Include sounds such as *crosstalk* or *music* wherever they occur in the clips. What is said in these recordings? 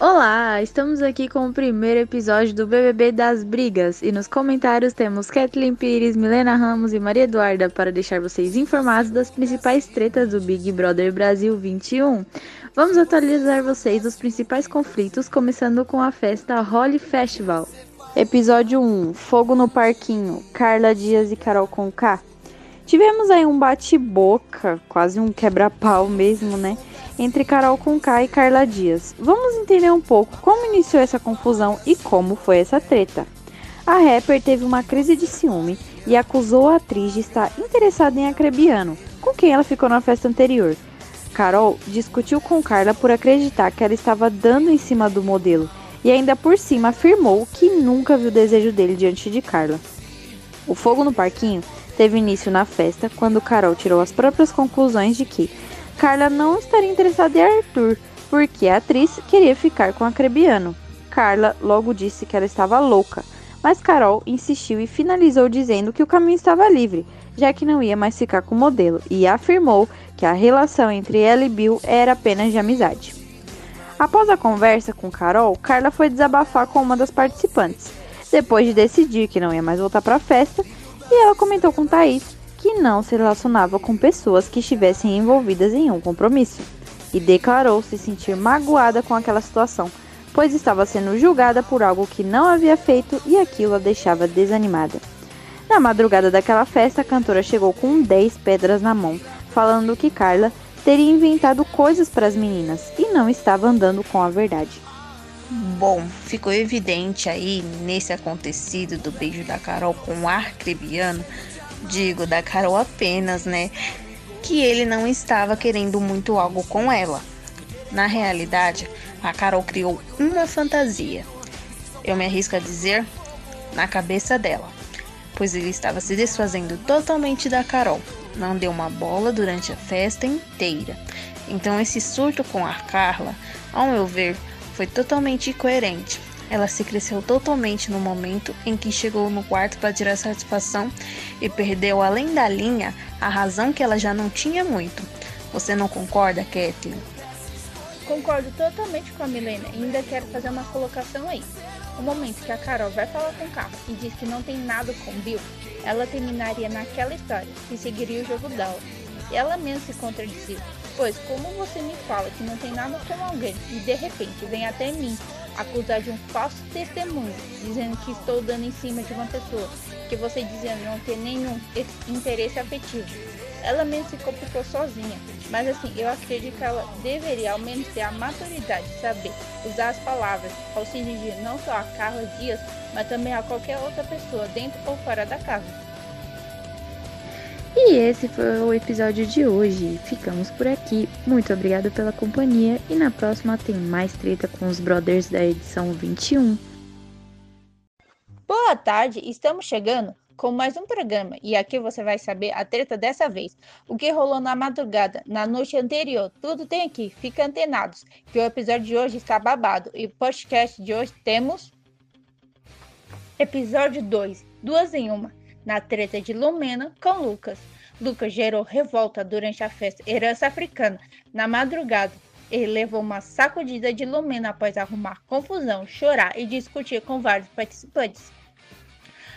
Olá, estamos aqui com o primeiro episódio do BBB das Brigas e nos comentários temos Kathleen Pires, Milena Ramos e Maria Eduarda para deixar vocês informados das principais tretas do Big Brother Brasil 21. Vamos atualizar vocês dos principais conflitos, começando com a festa Holly Festival. Episódio 1: Fogo no Parquinho, Carla Dias e Carol Conká. Tivemos aí um bate-boca, quase um quebra-pau mesmo, né? Entre Carol Conká e Carla Dias. Vamos entender um pouco como iniciou essa confusão e como foi essa treta. A rapper teve uma crise de ciúme e acusou a atriz de estar interessada em Acrebiano, com quem ela ficou na festa anterior. Carol discutiu com Carla por acreditar que ela estava dando em cima do modelo e ainda por cima afirmou que nunca viu o desejo dele diante de Carla. O fogo no parquinho teve início na festa quando Carol tirou as próprias conclusões de que Carla não estaria interessada em Arthur, porque a atriz queria ficar com Acrebiano. Carla logo disse que ela estava louca, mas Carol insistiu e finalizou dizendo que o caminho estava livre, já que não ia mais ficar com o modelo, e afirmou que a relação entre ela e Bill era apenas de amizade. Após a conversa com Carol, Carla foi desabafar com uma das participantes, depois de decidir que não ia mais voltar para a festa, e ela comentou com Thaís que não se relacionava com pessoas que estivessem envolvidas em um compromisso, e declarou se sentir magoada com aquela situação, pois estava sendo julgada por algo que não havia feito e aquilo a deixava desanimada. Na madrugada daquela festa, a cantora chegou com 10 pedras na mão, falando que Carla teria inventado coisas para as meninas e não estava andando com a verdade. Bom, ficou evidente aí nesse acontecido do beijo da Carol com o Arcrebiano digo da Carol apenas, né? Que ele não estava querendo muito algo com ela. Na realidade, a Carol criou uma fantasia. Eu me arrisco a dizer, na cabeça dela, pois ele estava se desfazendo totalmente da Carol. Não deu uma bola durante a festa inteira. Então esse surto com a Carla, ao meu ver, foi totalmente incoerente. Ela se cresceu totalmente no momento em que chegou no quarto para tirar satisfação e perdeu além da linha a razão que ela já não tinha muito. Você não concorda, Kathleen? Concordo totalmente com a Milena e ainda quero fazer uma colocação aí. O momento que a Carol vai falar com o Carlos e diz que não tem nada com Bill, ela terminaria naquela história e seguiria o jogo dela. E ela mesma se contradiziu, pois como você me fala que não tem nada com alguém e de repente vem até mim acusar de um falso testemunho, dizendo que estou dando em cima de uma pessoa, que você dizendo não ter nenhum interesse afetivo. Ela mesmo se complicou sozinha, mas assim, eu acredito que ela deveria ao menos ter a maturidade de saber usar as palavras ao se dirigir não só a Carla Dias, mas também a qualquer outra pessoa, dentro ou fora da casa. E esse foi o episódio de hoje. Ficamos por aqui. Muito obrigado pela companhia e na próxima tem mais treta com os brothers da edição 21. Boa tarde, estamos chegando com mais um programa e aqui você vai saber a treta dessa vez, o que rolou na madrugada, na noite anterior, tudo tem aqui, fica antenados, que o episódio de hoje está babado e podcast de hoje temos episódio 2, duas em uma na treta de Lumena com Lucas. Lucas gerou revolta durante a festa Herança Africana. Na madrugada, ele levou uma sacudida de Lumena após arrumar confusão, chorar e discutir com vários participantes.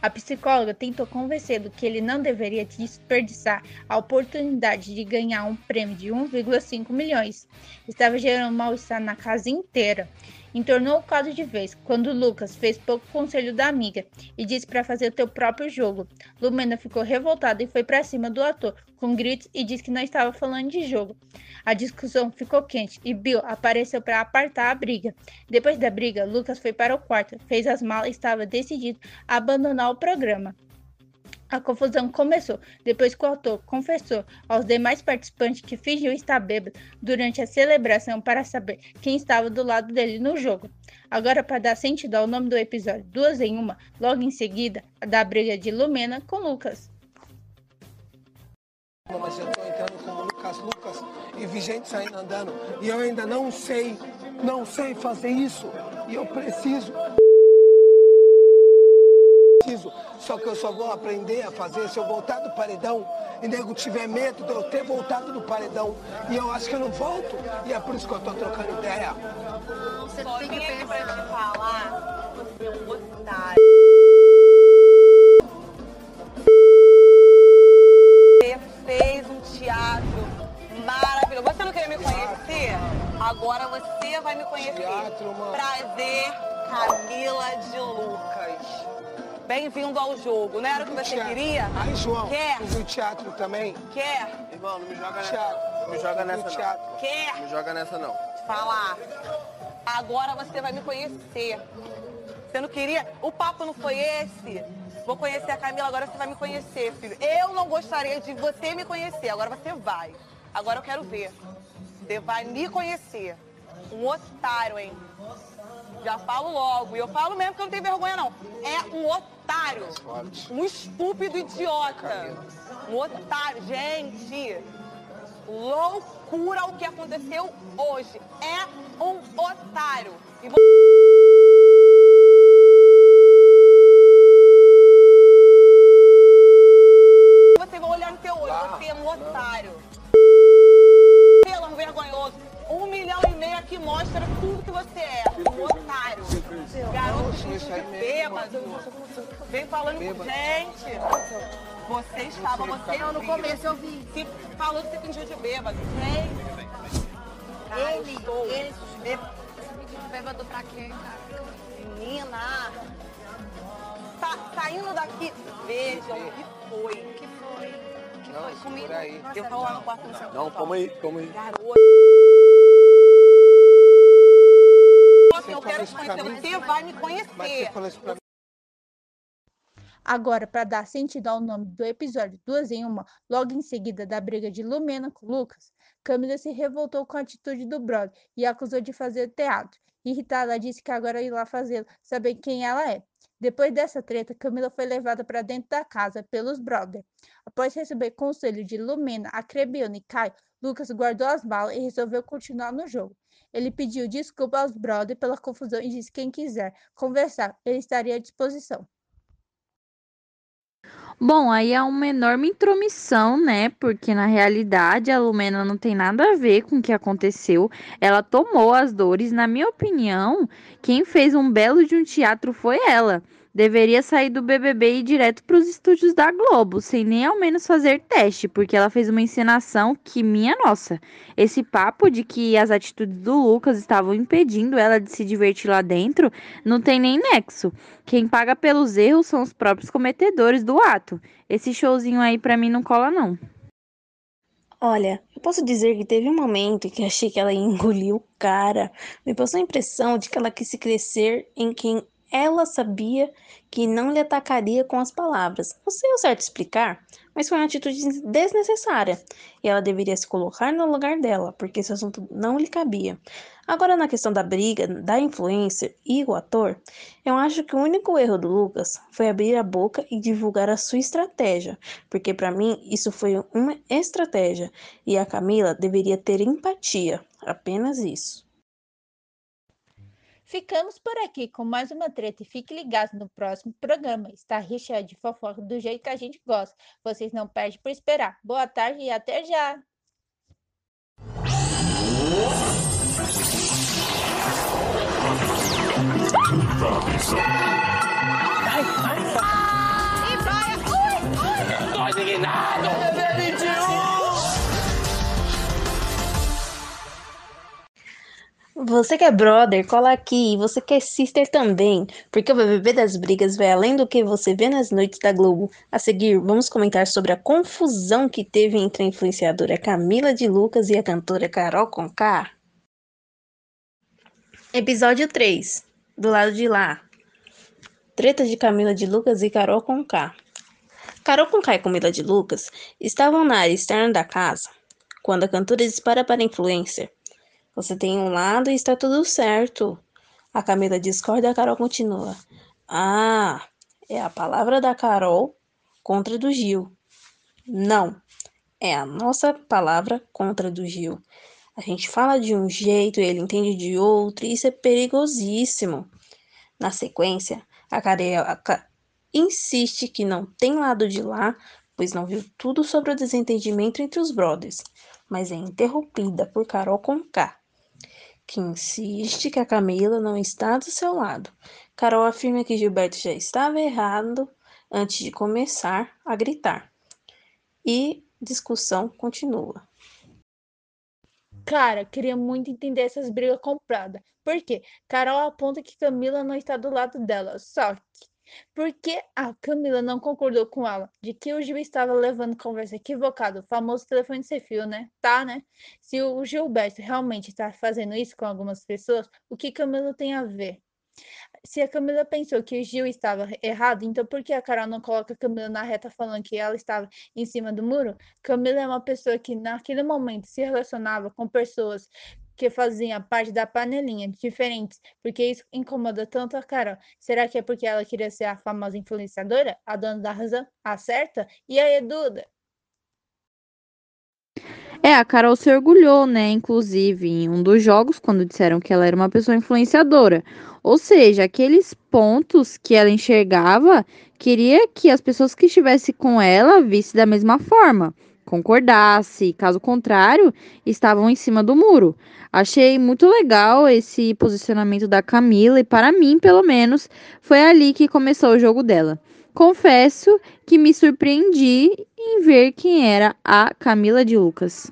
A psicóloga tentou convencê-lo que ele não deveria desperdiçar a oportunidade de ganhar um prêmio de 1,5 milhões. Estava gerando mal-estar na casa inteira. Entornou o quadro de vez quando Lucas fez pouco conselho da amiga e disse para fazer o teu próprio jogo. Lumena ficou revoltada e foi para cima do ator com gritos e disse que não estava falando de jogo. A discussão ficou quente e Bill apareceu para apartar a briga. Depois da briga, Lucas foi para o quarto, fez as malas e estava decidido a abandonar o programa. A confusão começou depois que o autor confessou aos demais participantes que fingiu estar bêbado durante a celebração para saber quem estava do lado dele no jogo. Agora, para dar sentido ao nome do episódio Duas em Uma, logo em seguida, a da briga de Lumena com Lucas. Mas eu tô entrando como Lucas Lucas e vi gente saindo andando e eu ainda não sei, não sei fazer isso e eu preciso, só que eu só vou aprender a fazer se eu voltar do paredão e nego tiver medo de eu ter voltado do paredão e eu acho que eu não volto e é por isso que eu tô trocando ideia. Você tem hora de falar, você é um otário. Você fez um teatro maravilhoso. Você não queria me conhecer? Agora você vai me conhecer. Teatro, mano. Prazer, Camila de Lucas. Bem-vindo ao jogo. Não era o que você Teatro. queria? Aí, João, Quer? viu teatro também? Quer? Irmão, não me joga Teatro. nessa. Não me joga nessa não. teatro? Quer? Não me joga nessa não. falar. Agora você vai me conhecer. Você não queria? O papo não foi esse? Vou conhecer a Camila, agora você vai me conhecer, filho. Eu não gostaria de você me conhecer, agora você vai. Agora eu quero ver. Você vai me conhecer. Um otário, hein? Já falo logo. E eu falo mesmo que eu não tenho vergonha, não. É um otário. Um estúpido idiota. Um otário. Gente, loucura o que aconteceu hoje. É um otário. E vo- Vem falando com gente. Você estava, você Não, no começo eu vi. se falou que você fingiu de bêbado. Gente. Ele, estou ele, bêbado. bêbado pra quê, cara? Menina. Tá saindo daqui. Vejam o que foi. O que foi? O que Não, foi? Comigo? aí. Nossa, Eu tô lá no quarto no seu Não, calma aí, calma aí. Garoto. Eu quero isso te pra conhecer. mim? Você vai me conhecer. você falou isso pra mim. Agora, para dar sentido ao nome do episódio Duas em Uma, logo em seguida da briga de Lumena com Lucas, Camila se revoltou com a atitude do brother e acusou de fazer teatro. Irritada, disse que agora ia lá fazê-lo, saber quem ela é. Depois dessa treta, Camila foi levada para dentro da casa pelos brothers. Após receber conselho de Lumena, Acrebiano e Caio, Lucas guardou as balas e resolveu continuar no jogo. Ele pediu desculpa aos brothers pela confusão e disse que quem quiser conversar, ele estaria à disposição. Bom, aí é uma enorme intromissão, né? Porque na realidade a Lumena não tem nada a ver com o que aconteceu. Ela tomou as dores. Na minha opinião, quem fez um belo de um teatro foi ela. Deveria sair do BBB e ir direto para os estúdios da Globo, sem nem ao menos fazer teste, porque ela fez uma encenação que, minha nossa, esse papo de que as atitudes do Lucas estavam impedindo ela de se divertir lá dentro não tem nem nexo. Quem paga pelos erros são os próprios cometedores do ato. Esse showzinho aí pra mim não cola, não. Olha, eu posso dizer que teve um momento em que achei que ela *laughs* ia engolir o cara. Me passou a impressão de que ela quis se crescer em quem ela sabia que não lhe atacaria com as palavras. Não sei ao certo explicar, mas foi uma atitude desnecessária. E ela deveria se colocar no lugar dela, porque esse assunto não lhe cabia. Agora, na questão da briga, da influencer e o ator, eu acho que o único erro do Lucas foi abrir a boca e divulgar a sua estratégia, porque para mim isso foi uma estratégia e a Camila deveria ter empatia, apenas isso. Ficamos por aqui com mais uma treta e fique ligado no próximo programa. Está recheado de fofoca do jeito que a gente gosta. Vocês não perdem por esperar. Boa tarde e até já! Você que é brother, cola aqui. E você que é sister também. Porque o BBB das brigas vai além do que você vê nas noites da Globo. A seguir, vamos comentar sobre a confusão que teve entre a influenciadora Camila de Lucas e a cantora Carol Conká. Episódio 3. Do lado de lá. Treta de Camila de Lucas e Carol Conká. Carol Conká e Camila de Lucas estavam na área externa da casa quando a cantora dispara para a influencer. Você tem um lado e está tudo certo. A Camila discorda e a Carol continua. Ah, é a palavra da Carol contra do Gil. Não, é a nossa palavra contra do Gil. A gente fala de um jeito e ele entende de outro, e isso é perigosíssimo. Na sequência, a Carioca insiste que não tem lado de lá, pois não viu tudo sobre o desentendimento entre os brothers, mas é interrompida por Carol Conká, que insiste que a Camila não está do seu lado. Carol afirma que Gilberto já estava errado antes de começar a gritar. E discussão continua. Cara, queria muito entender essas brigas compradas. Por quê? Carol aponta que Camila não está do lado dela. Só que, por que a Camila não concordou com ela de que o Gil estava levando conversa equivocada, o famoso telefone sem fio, né? Tá, né? Se o Gilberto realmente está fazendo isso com algumas pessoas, o que Camila tem a ver? Se a Camila pensou que o Gil estava errado, então por que a Carol não coloca a Camila na reta falando que ela estava em cima do muro? Camila é uma pessoa que naquele momento se relacionava com pessoas que faziam parte da panelinha, diferentes, porque isso incomoda tanto a Carol. Será que é porque ela queria ser a famosa influenciadora, a dona da razão, a certa? E aí, Duda? É, a Carol se orgulhou, né? Inclusive, em um dos jogos, quando disseram que ela era uma pessoa influenciadora. Ou seja, aqueles pontos que ela enxergava, queria que as pessoas que estivessem com ela vissem da mesma forma, concordasse. Caso contrário, estavam em cima do muro. Achei muito legal esse posicionamento da Camila e para mim, pelo menos, foi ali que começou o jogo dela. Confesso que me surpreendi em ver quem era a Camila de Lucas.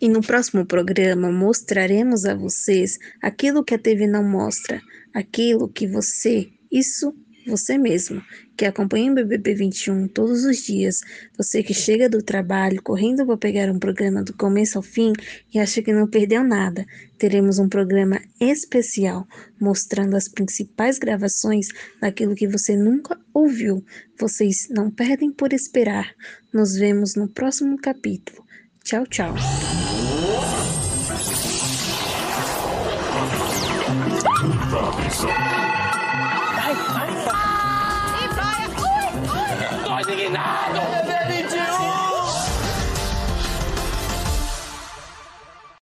E no próximo programa mostraremos a vocês aquilo que a TV não mostra, aquilo que você, isso você mesmo, que acompanha o BBB 21 todos os dias, você que chega do trabalho correndo para pegar um programa do começo ao fim e acha que não perdeu nada, teremos um programa especial mostrando as principais gravações daquilo que você nunca ouviu. Vocês não perdem por esperar. Nos vemos no próximo capítulo. Tchau, tchau. E vai.